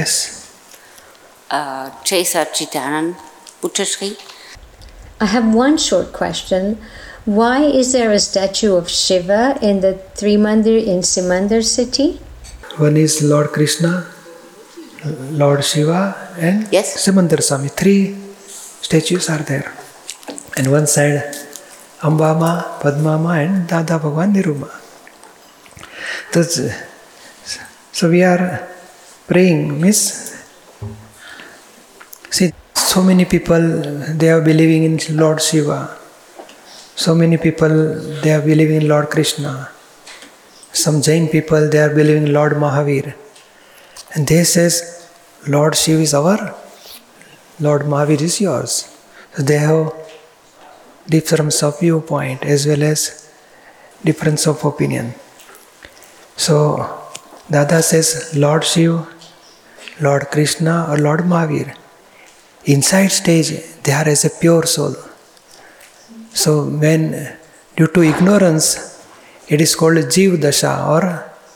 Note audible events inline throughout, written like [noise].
Yes. Uh, Jai Sachidanand, Pujyashri. I have one short question. Why is there a statue of Shiva in the Trimandir in Simandhar city? One is Lord Krishna, Lord Shiva, and Yes. Simandhar Swami. Three statues are there. And one side, Ambama, Padmama, and Dada Bhagwan Niruma. That's- So we are praying, Miss. See, so many people they are believing in Lord Shiva. So many people they are believing in Lord Krishna. Some Jain people they are believing in Lord Mahavir. And they says Lord Shiva is our, Lord Mahavir is yours. So they have difference of viewpoint as well as difference of opinion. So Dada says Lord Shiva, Lord Krishna or Lord Mahavir. Inside stage they are as a pure soul. So when due to ignorance it is called Jiv Dasha or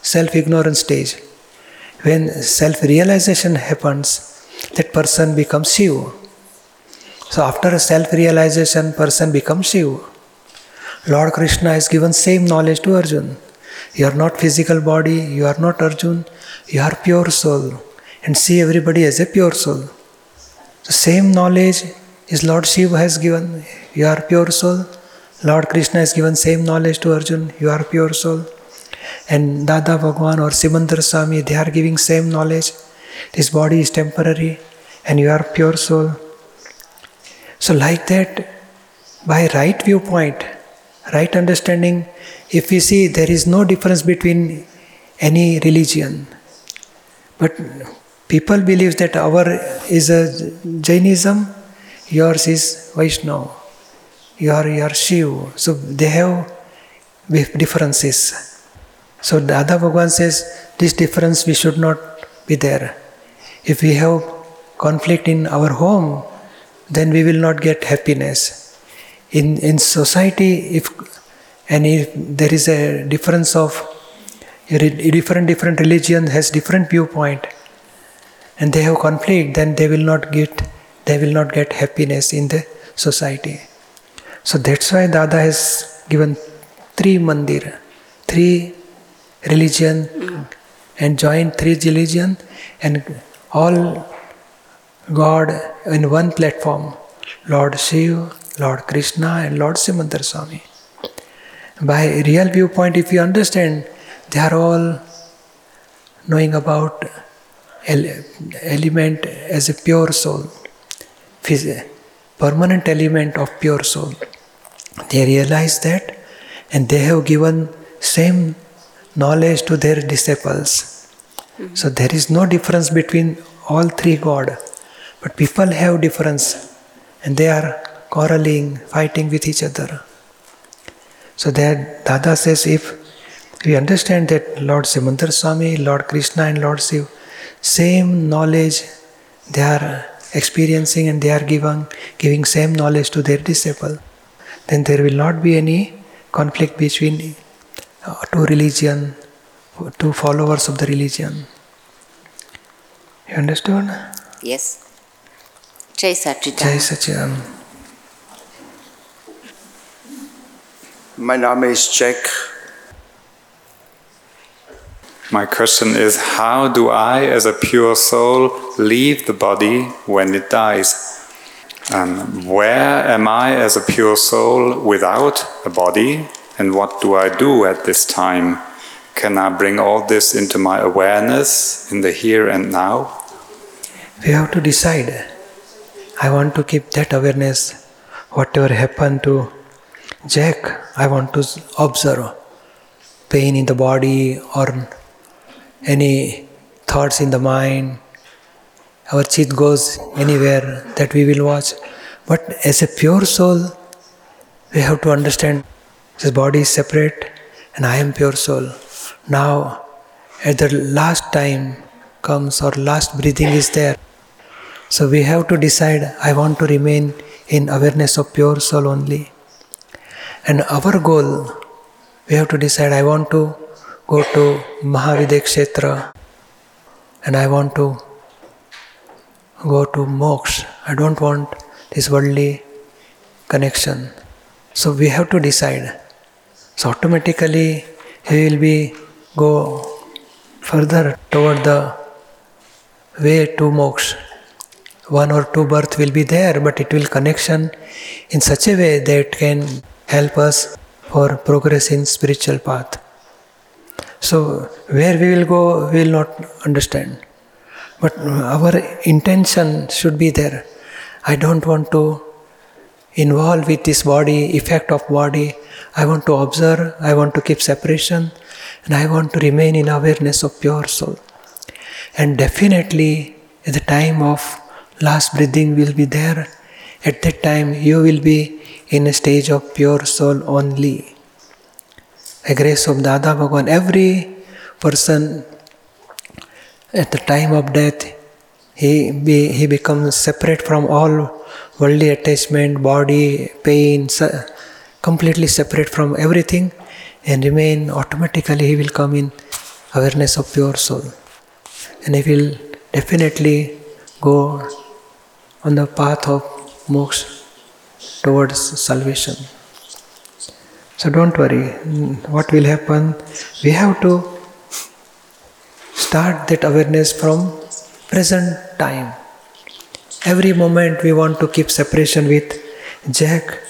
self-ignorance stage. When self-realization happens, that person becomes Shiva. So after self-realization, person becomes Shiva. Lord Krishna has given same knowledge to Arjun. You are not physical body, you are not Arjun, you are pure soul. And see everybody as a pure soul. The same knowledge is Lord Shiva has given. You are pure soul. Lord Krishna has given same knowledge to Arjun. You are pure soul. And Dada Bhagwan or Simandhar Swami, they are giving same knowledge. This body is temporary and you are pure soul. So like that, by right viewpoint, right understanding, if we see there is no difference between any religion, but people believe that our is a Jainism, yours is Vaishnava, your your Shiva. So they have differences. So Dada Bhagwan says this difference we should not be there. If we have conflict in our home, then we will not get happiness. In in society, if and if there is a difference of different different religion has different viewpoint, and they have conflict, then they will not get they will not get happiness in the society. So that's why Dada has given three mandir, three religion, and joined three religion, and all God in one platform, Lord Shiva, Lord Krishna, and Lord Simandhar Swami. By real viewpoint, if you understand, they are all knowing about element as a pure soul, permanent element of pure soul. They realize that, and they have given same knowledge to their disciples. Mm-hmm. So there is no difference between all three God, but people have difference, and they are quarreling, fighting with each other. So that Dada says if we understand that Lord Simandhar Swami, Lord Krishna and Lord Shiv, same knowledge they are experiencing and they are giving, giving same knowledge to their disciple, then there will not be any conflict between uh, two religion, two followers of the religion. You understood? Yes. Jai Jai Sachidanand. Sachidanand. Mein Name ist Jack. My question is how do I, as a pure soul, leave the body when it dies? Um, where am I, as a pure soul, without a body? And what do I do at this time? Can I bring all this into my awareness in the here and now? We have to decide. I want to keep that awareness. Whatever happened to Jack, I want to observe pain in the body or any thoughts in the mind. Our chit goes anywhere that we will watch. But as a pure soul, we have to understand this body is separate and I am pure soul. Now, at the last time comes or last breathing is there. So we have to decide I want to remain in awareness of pure soul only. And our goal, we have to decide I want to go to Mahavideh and I want to go to moksha. I don't want this worldly connection. So we have to decide. So automatically he will be go further toward the way to moksha. One or two birth will be there, but it will connection in such a way that can help us for progress in spiritual path. So where we will go, we will not understand. But our intention should be there. I don't want to involve with this body, effect of body. I want to observe, I want to keep separation, and I want to remain in awareness of pure soul. And definitely, at the time of last breathing will be there. At that time, you will be in a stage of pure soul only. A grace of Dada Bhagwan, every person at the time of death, he, be, he becomes separate from all worldly attachment, body, pain, completely separate from everything and remain automatically he will come in awareness of pure soul. And he will definitely go on the path of moksha towards salvation. So don't worry. What will happen? We have to start that awareness from present time. Every moment we want to keep separation with Jack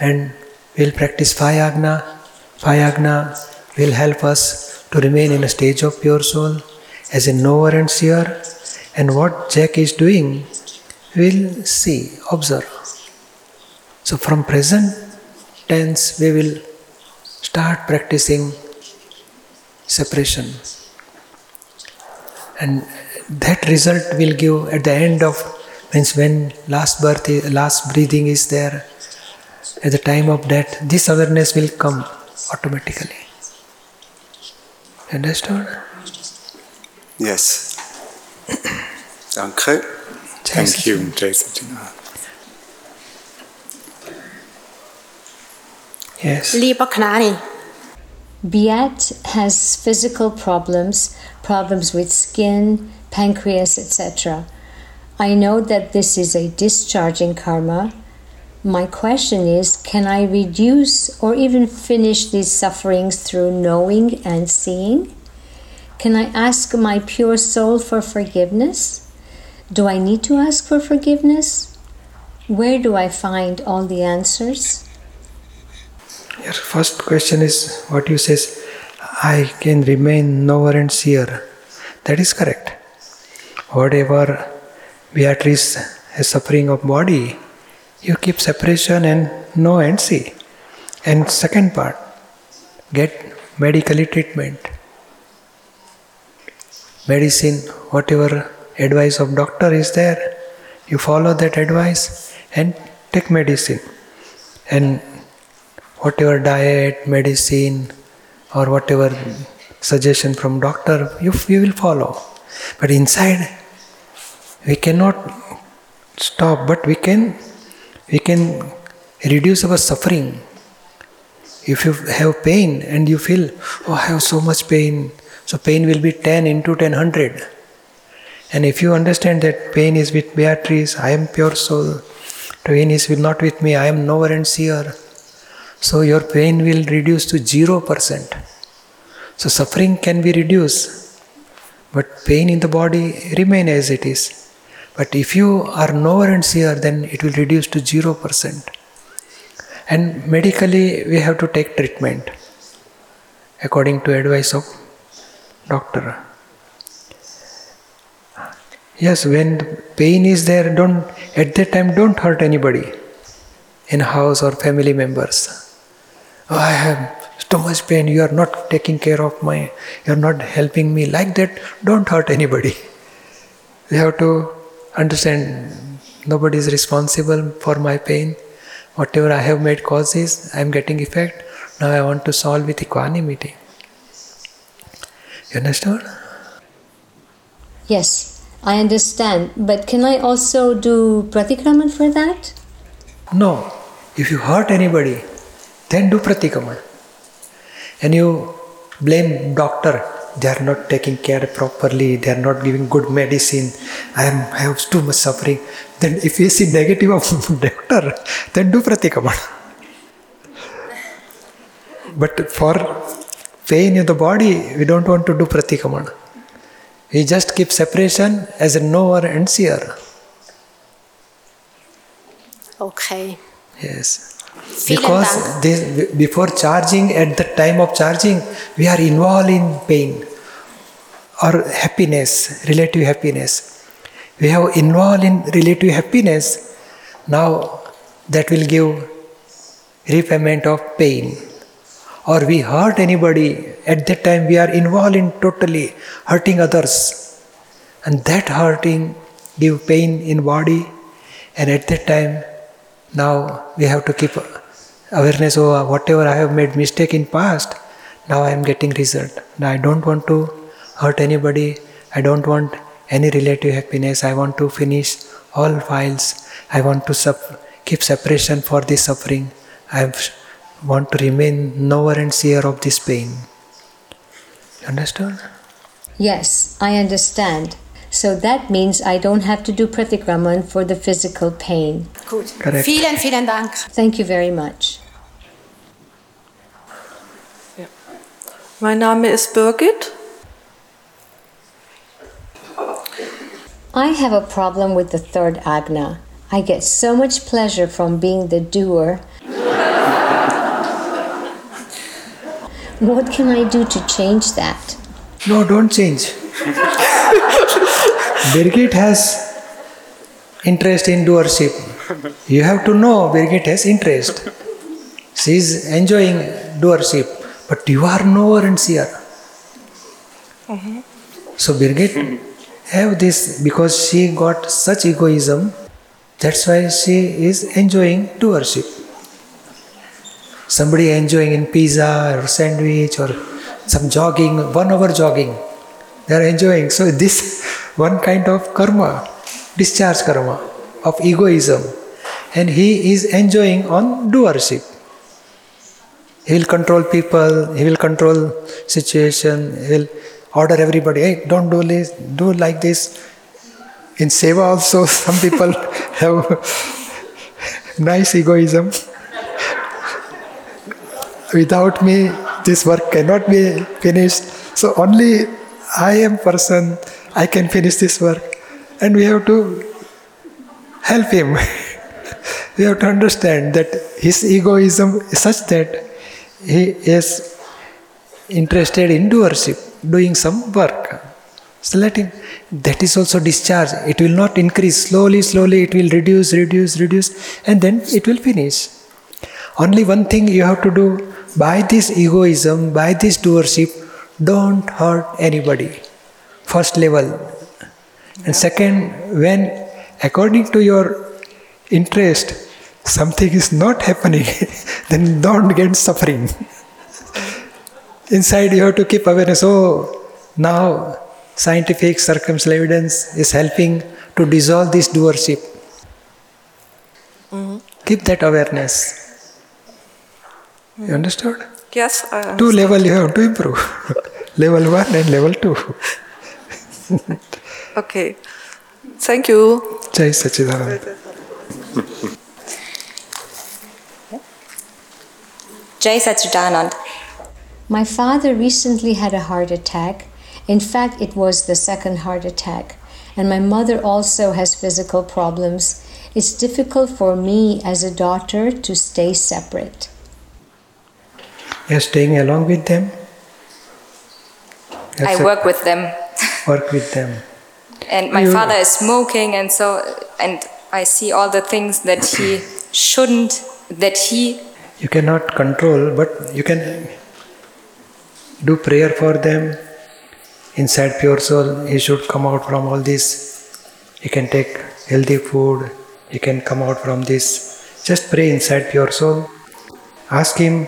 and we'll practice five agna. Fayagna will help us to remain in a stage of pure soul as a knower and seer. And what Jack is doing, we'll see, observe. So from present tense, we will start practicing separation. And that result will give at the end of means when last birth, last breathing is there, at the time of death, this awareness will come automatically. Understood? Yes. [coughs] Danke. Thank you, Jai Yes. Lieber Gnani. Biat has physical problems, problems with skin, pancreas, etc. I know that this is a discharging karma. My question is can I reduce or even finish these sufferings through knowing and seeing? Can I ask my pure soul for forgiveness? Do I need to ask for forgiveness? Where do I find all the answers? Your first question is what you says, I can remain knower and seer. That is correct. Whatever Beatrice has suffering of body, you keep separation and know and see. And second part, get medically treatment. Medicine, whatever advice of doctor is there, you follow that advice and take medicine. And whatever diet, medicine, or whatever suggestion from doctor, you, you will follow. But inside, we cannot stop, but we can we can reduce our suffering. If you have pain and you feel, oh, I have so much pain, so pain will be 10 into 10, 100. And if you understand that pain is with Beatrice, I am pure soul, pain is not with me, I am knower and seer. So your pain will reduce to 0%. So suffering can be reduced, but pain in the body remain as it is. But if you are knower and seer, then it will reduce to 0%. And medically, we have to take treatment according to advice of doctor. Yes, when pain is there, don't at that time don't hurt anybody in house or family members. Oh, I have too much pain. You are not taking care of my. You are not helping me. Like that, don't hurt anybody. [laughs] We have to understand nobody is responsible for my pain. Whatever I have made causes, I am getting effect. Now I want to solve with equanimity. You understand? Yes, I understand. But can I also do pratikraman for that? No. If you hurt anybody, then do pratikraman. And you blame doctor. they are not taking care properly, they are not giving good medicine, I, am, I have too much suffering. Then if you see negative of [laughs] doctor, then do pratikamana. But for pain in the body, we don't want to do pratikamana. We just keep separation as a knower and seer. Okay. Yes. Because this, before charging, at the time of charging, we are involved in pain or happiness, relative happiness. We have involved in relative happiness. Now that will give repayment of pain. Or we hurt anybody, at that time we are involved in totally hurting others. And that hurting give pain in body and at that time now we have to keep awareness of whatever I have made mistake in past. Now I am getting result. Now I don't want to hurt anybody. I don't want any relative happiness. I want to finish all files. I want to sub- keep separation for this suffering. I want to remain knower and seer of this pain. You understand? Yes, I understand. So that means I don't have to do pratikraman for the physical pain. Gut. Correct. Vielen, vielen Dank. Thank you very much. Mein Name ist Birgit. I have a problem with the third agna. I get so much pleasure from being the doer. what can I do to change that? No, don't change. Birgit has interest in doership. You have to know Birgit has interest. She is enjoying doership, but you are knower and seer. Mm-hmm. So Birgit have this because she got such egoism. That's why she is enjoying doership. Somebody enjoying in pizza or sandwich or some jogging, one hour jogging. They are enjoying. So [laughs] this one kind of karma, discharge karma of egoism. And he is enjoying on doership. He will control people, he will control situation, he will order everybody, hey, don't do this, do like this. In Seva also, [laughs] some people have [laughs] nice egoism. Without me, this work cannot be finished. So only I am person, I can finish this work. And we have to help him. [laughs] we have to understand that his egoism is such that he is interested in doership, doing some work. So let him, that is also discharge. It will not increase. Slowly, slowly it will reduce, reduce, reduce, and then it will finish. Only one thing you have to do by this egoism, by this doership, don't hurt anybody. First level. And second, when according to your interest, something is not happening, [laughs] then don't get suffering. Inside, you have to keep awareness. Oh, now scientific circumstantial evidence is helping to dissolve this doership. Mm-hmm. Keep that awareness. You understood? Yes, I Two level you have to improve. [laughs] level one and level two. [laughs] Okay. Thank you. Jai Sachidanand. Jai Sachidanand. My father recently had a heart attack. In fact, it was the second heart attack. And my mother also has physical problems. It's difficult for me as a daughter to stay separate. You're staying along with them? You have I to work with them, Work with them. and my You- father is smoking, and so and I see all the things that he shouldn't, that he You cannot control, but you can do prayer for them. Inside pure soul, he should come out from all this. He can take healthy food. He can come out from this. Just pray inside pure soul. Ask him,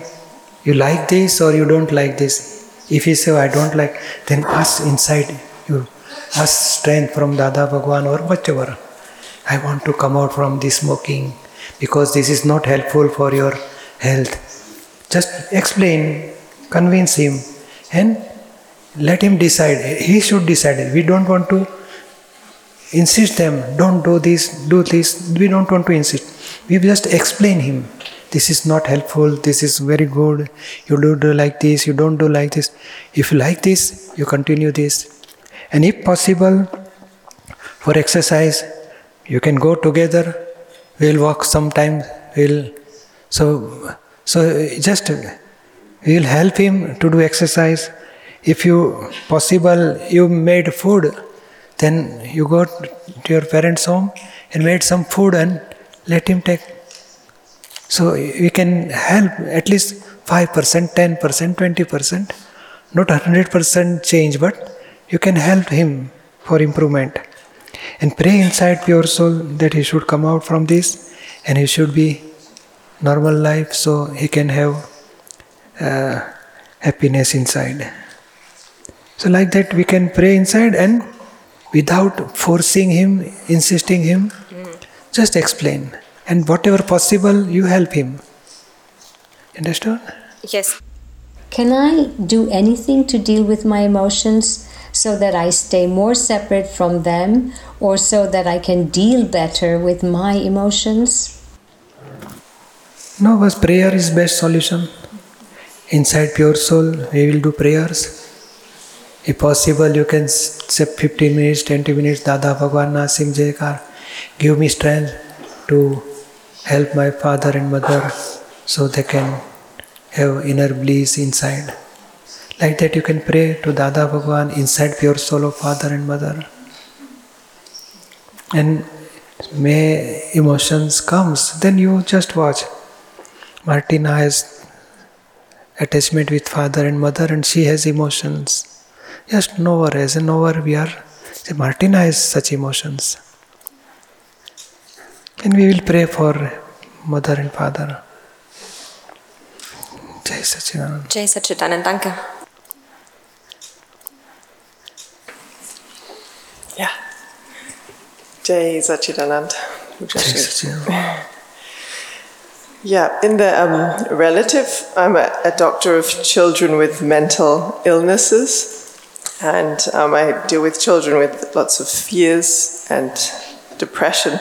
you like this or you don't like this. If he say I don't like, then ask inside you. Ask strength from Dada Bhagwan or whatever. I want to come out from this smoking because this is not helpful for your health. Just explain, convince him, and let him decide. He should decide. We don't want to insist them, don't do this, do this. We don't want to insist. We just explain him. This is not helpful, this is very good. You do, do like this, you don't do like this. If you like this, you continue this. And if possible, for exercise, you can go together. We'll walk sometime. We'll so so just we'll help him to do exercise. If you possible, you made food, then you go to your parents' home and made some food and let him take. So we can help at least five percent, ten percent, twenty percent, not hundred percent change, but you can help him for improvement. And pray inside pure soul that he should come out from this and he should be normal life so he can have uh, happiness inside. So, like that, we can pray inside and without forcing him, insisting him, just explain. And whatever possible, you help him. Understood? Yes. Can I do anything to deal with my emotions so that I stay more separate from them or so that I can deal better with my emotions? No, but prayer is best solution. Inside pure soul, we will do prayers. If possible, you can say 15 minutes, 20 minutes, Dada Bhagwan Na Singh Jaykar. Give me strength to help my father and mother so they can have inner bliss inside. Like that, you can pray to Dada Bhagwan inside pure soul of father and mother. And may emotions comes, then you just watch. Martina has attachment with father and mother, and she has emotions. Just know her as a knower we are. See, Martina has such emotions. And we will pray for mother and father. Jai Sachidanand. Jai Sachidanand, danke. Ja. Jai Sachidanand. Jai Sachidanand. Yeah, in the um, relative, I'm a, a, doctor of children with mental illnesses, and um, I deal with children with lots of fears and depression.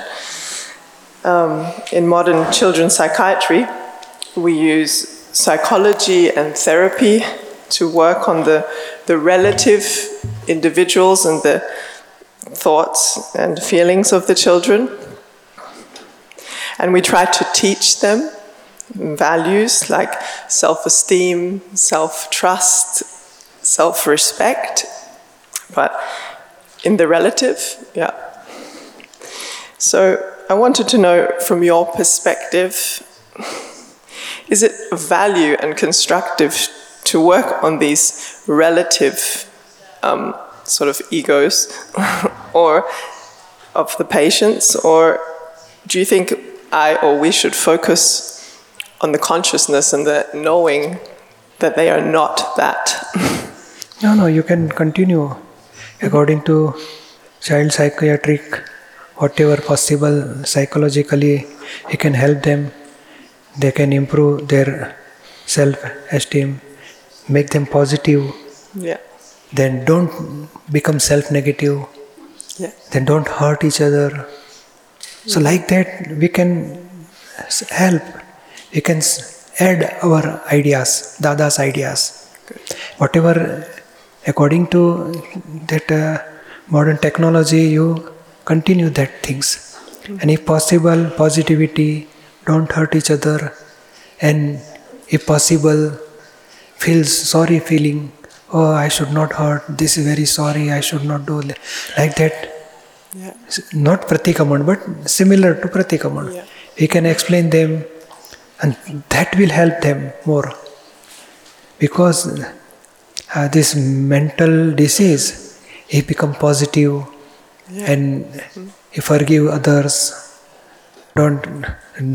Um, in modern children's psychiatry, we use psychology and therapy to work on the, the relative individuals and the thoughts and feelings of the children. And we try to teach them values like self esteem, self trust, self respect. But in the relative, yeah. So I wanted to know from your perspective is it value and constructive to work on these relative um, sort of egos [laughs] or of the patients, or do you think I or we should focus on the consciousness and the knowing that they are not that? [laughs] no, no, you can continue according to child psychiatric, whatever possible psychologically, you can help them. They can improve their self esteem, make them positive. Yeah. Then don't become self negative. Yeah. Then don't hurt each other. So, like that, we can help. We can add our ideas, Dada's ideas. Whatever, according to that uh, modern technology, you continue that things. Mm-hmm. And if possible, positivity, don't hurt each other. And if possible, feels sorry feeling, oh, I should not hurt, this is very sorry, I should not do like that. Yeah. Not Pratikaman, but similar to Pratikaman. Yeah. We can explain them, and that will help them more. Because uh, this mental disease, he become positive, Yeah. and he forgive others. Don't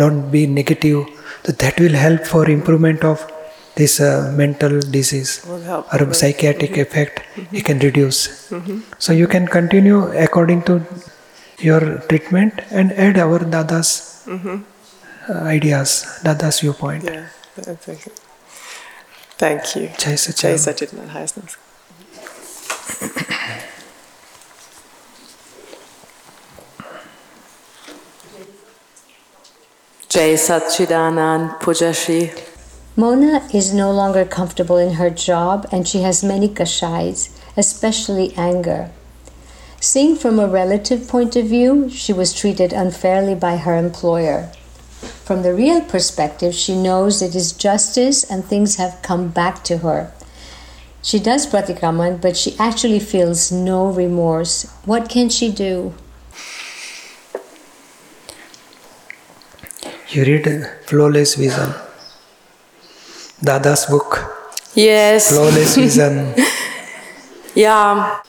don't be negative. So that will help for improvement of this uh, mental disease or psychiatric effect. You can reduce. So you can continue according to your treatment and add our Dada's uh, ideas, Dada's viewpoint. Yeah. Thank you. Thank you. Jai Jai Sachidanand. Sachidanand. Heißt Jai Satchidanand Pujashi. Mona is no longer comfortable in her job and she has many kashais, especially anger. Seeing from a relative point of view, she was treated unfairly by her employer. From the real perspective, she knows it is justice and things have come back to her. She does pratikraman, but she actually feels no remorse. What can she do? You read Flawless Vision, Dada's book, Yes. Flawless Vision. Yeah.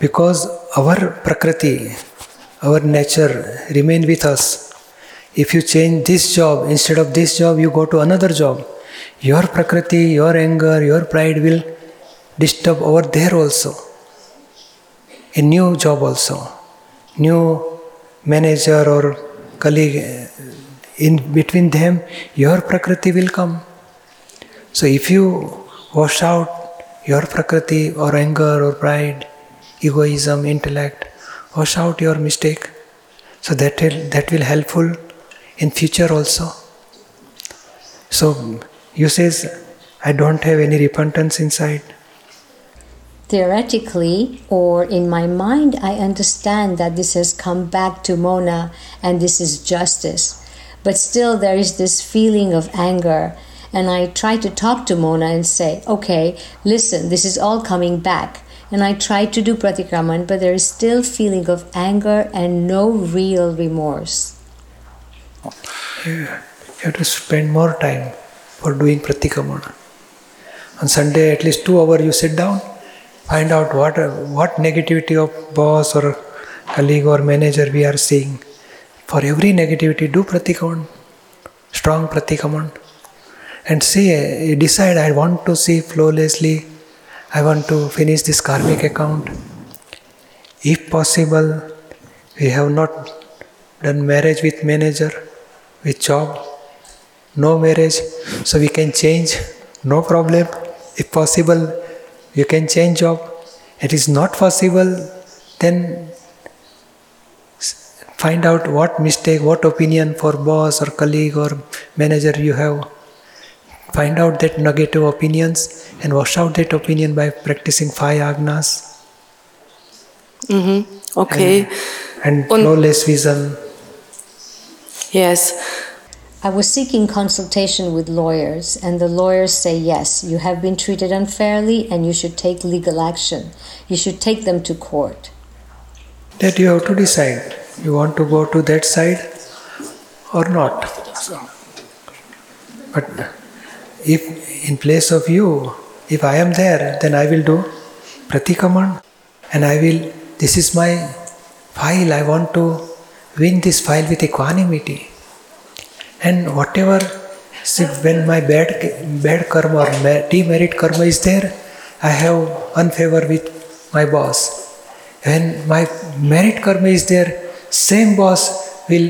because our prakriti, our nature remain with us. If you change this job, instead of this job, you go to another job. Your prakriti, your anger, your pride will disturb over there also. A new job also, new manager or colleague. In between them, your prakriti will come. So if you wash out your prakriti or anger or pride, egoism, intellect, wash out your mistake. So that will, that will helpful in future also. So you says, I don't have any repentance inside. Theoretically, or in my mind, I understand that this has come back to Mona and this is justice. But still, there is this feeling of anger. And I try to talk to Mona and say, okay, listen, this is all coming back. And I try to do pratikraman, but there is still feeling of anger and no real remorse. You have to spend more time for doing pratikamana. On Sunday, at least two hours, you sit down, find out what what negativity of boss or colleague or manager we are seeing. For every negativity, do pratikaman, strong pratikaman, and say, decide. I want to see flawlessly. I want to finish this karmic account. If possible, we have not done marriage with manager, with job, no marriage, so we can change, no problem. If possible, you can change job. It is not possible, then find out what mistake, what opinion for boss or colleague or manager you have. Find out that negative opinions and wash out that opinion by practicing five agnas Mm-hmm. Okay. and Und- flawless vision. Yes. I was seeking consultation with lawyers, and the lawyers say yes, you have been treated unfairly and you should take legal action. You should take them to court. That you have to decide. You want to go to that side or not. But if in place of you, if I am there, then I will do pratikaman and I will, this is my file, I want to win this file with equanimity. And whatever, see, when my bad, bad karma or demerit karma is there, I have unfavor with my boss. When my merit karma is there, same boss will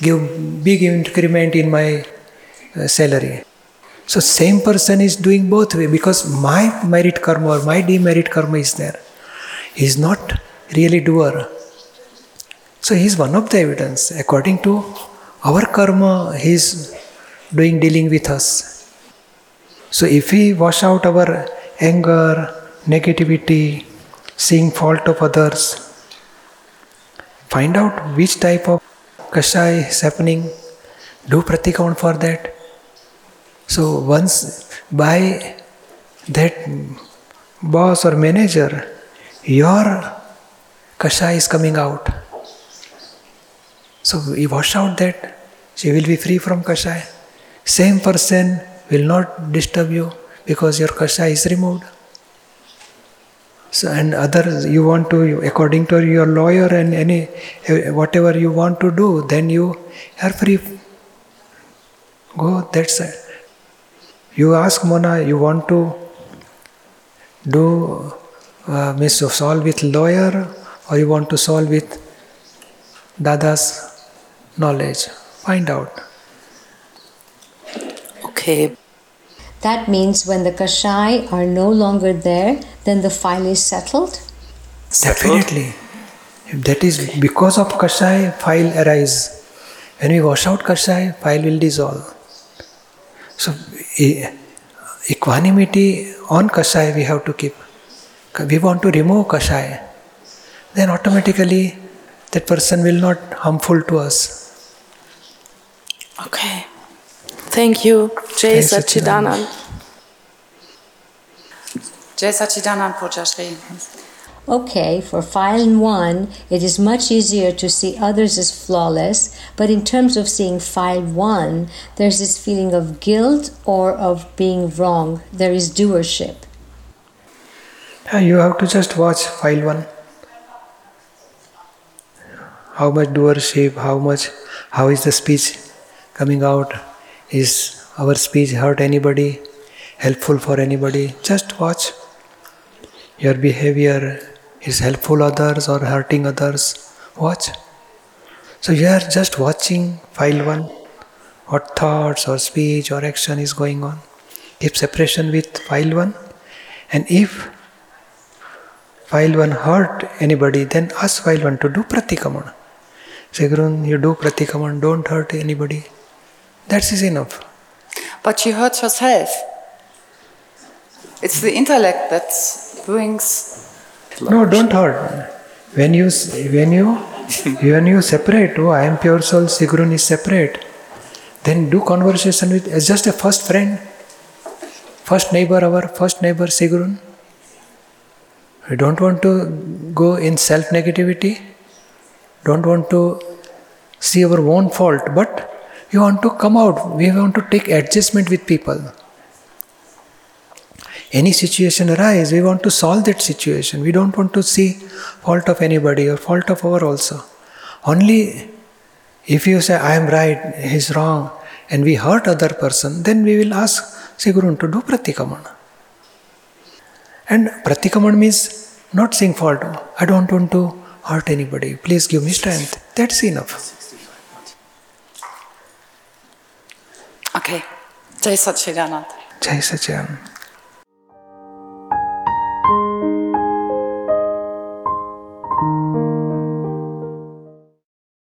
give big increment in my uh, salary. So same person is doing both way because my merit karma or my demerit karma is there. He is not really doer. So he is one of the evidence. According to our karma, he is doing dealing with us. So if we wash out our anger, negativity, seeing fault of others, find out which type of kashai is happening, do pratikam for that. So once by that boss or manager, your kashai is coming out. So we wash out that, she will be free from kashai. Same person will not disturb you because your kashai is removed. So and other you want to according to your lawyer and any whatever you want to do, then you are free. Go that side. You ask Mona, you want to do uh, means to solve with lawyer or you want to solve with Dada's knowledge. Find out. Okay. That means when the Kashai are no longer there, then the file is settled. Definitely. If That is because of Kashai, file arise. When we wash out Kashai, file will dissolve. So, equanimity on Kashai we have to keep. We want to remove Kashai. Then automatically that person will not harmful to us. Okay. Thank you, Jay Jai Satchidanand. Satchidanand. Jai Satchidanand Pujyashri. Okay, for file 1, it is much easier to see others as flawless, but in terms of seeing file 1, there's this feeling of guilt or of being wrong. There is doership. Yeah, you have to just watch file one. How much doership, how much, how is the speech coming out? Is our speech hurt anybody? Helpful for anybody? Just watch. Your behavior is helpful others or hurting others? Watch. So you are just watching file one. What thoughts or speech or action is going on. Keep separation with file one. And if file one hurt anybody, then ask file one to do pratikraman. Say, Gurun, you do pratikraman, don't hurt anybody. That is enough. But you hurt yourself. It's the intellect that brings. No, don't hurt. When you when you [laughs] when you separate, oh, I am pure soul, Sigrun is separate. Then do conversation with as just a first friend, first neighbor, our first neighbor Sigrun. We don't want to go in self negativity. Don't want to see our own fault, but we want to come out. We want to take adjustment with people. Any situation arise, we want to solve that situation. We don't want to see fault of anybody or fault of our also. Only if you say I am right, he is wrong, and we hurt other person, then we will ask Sigurun to do pratikamana. And pratikamana means not seeing fault. I don't want to hurt anybody. Please give me strength. That's enough. Okay. Jai Satchidanand. Jai Sachidanand.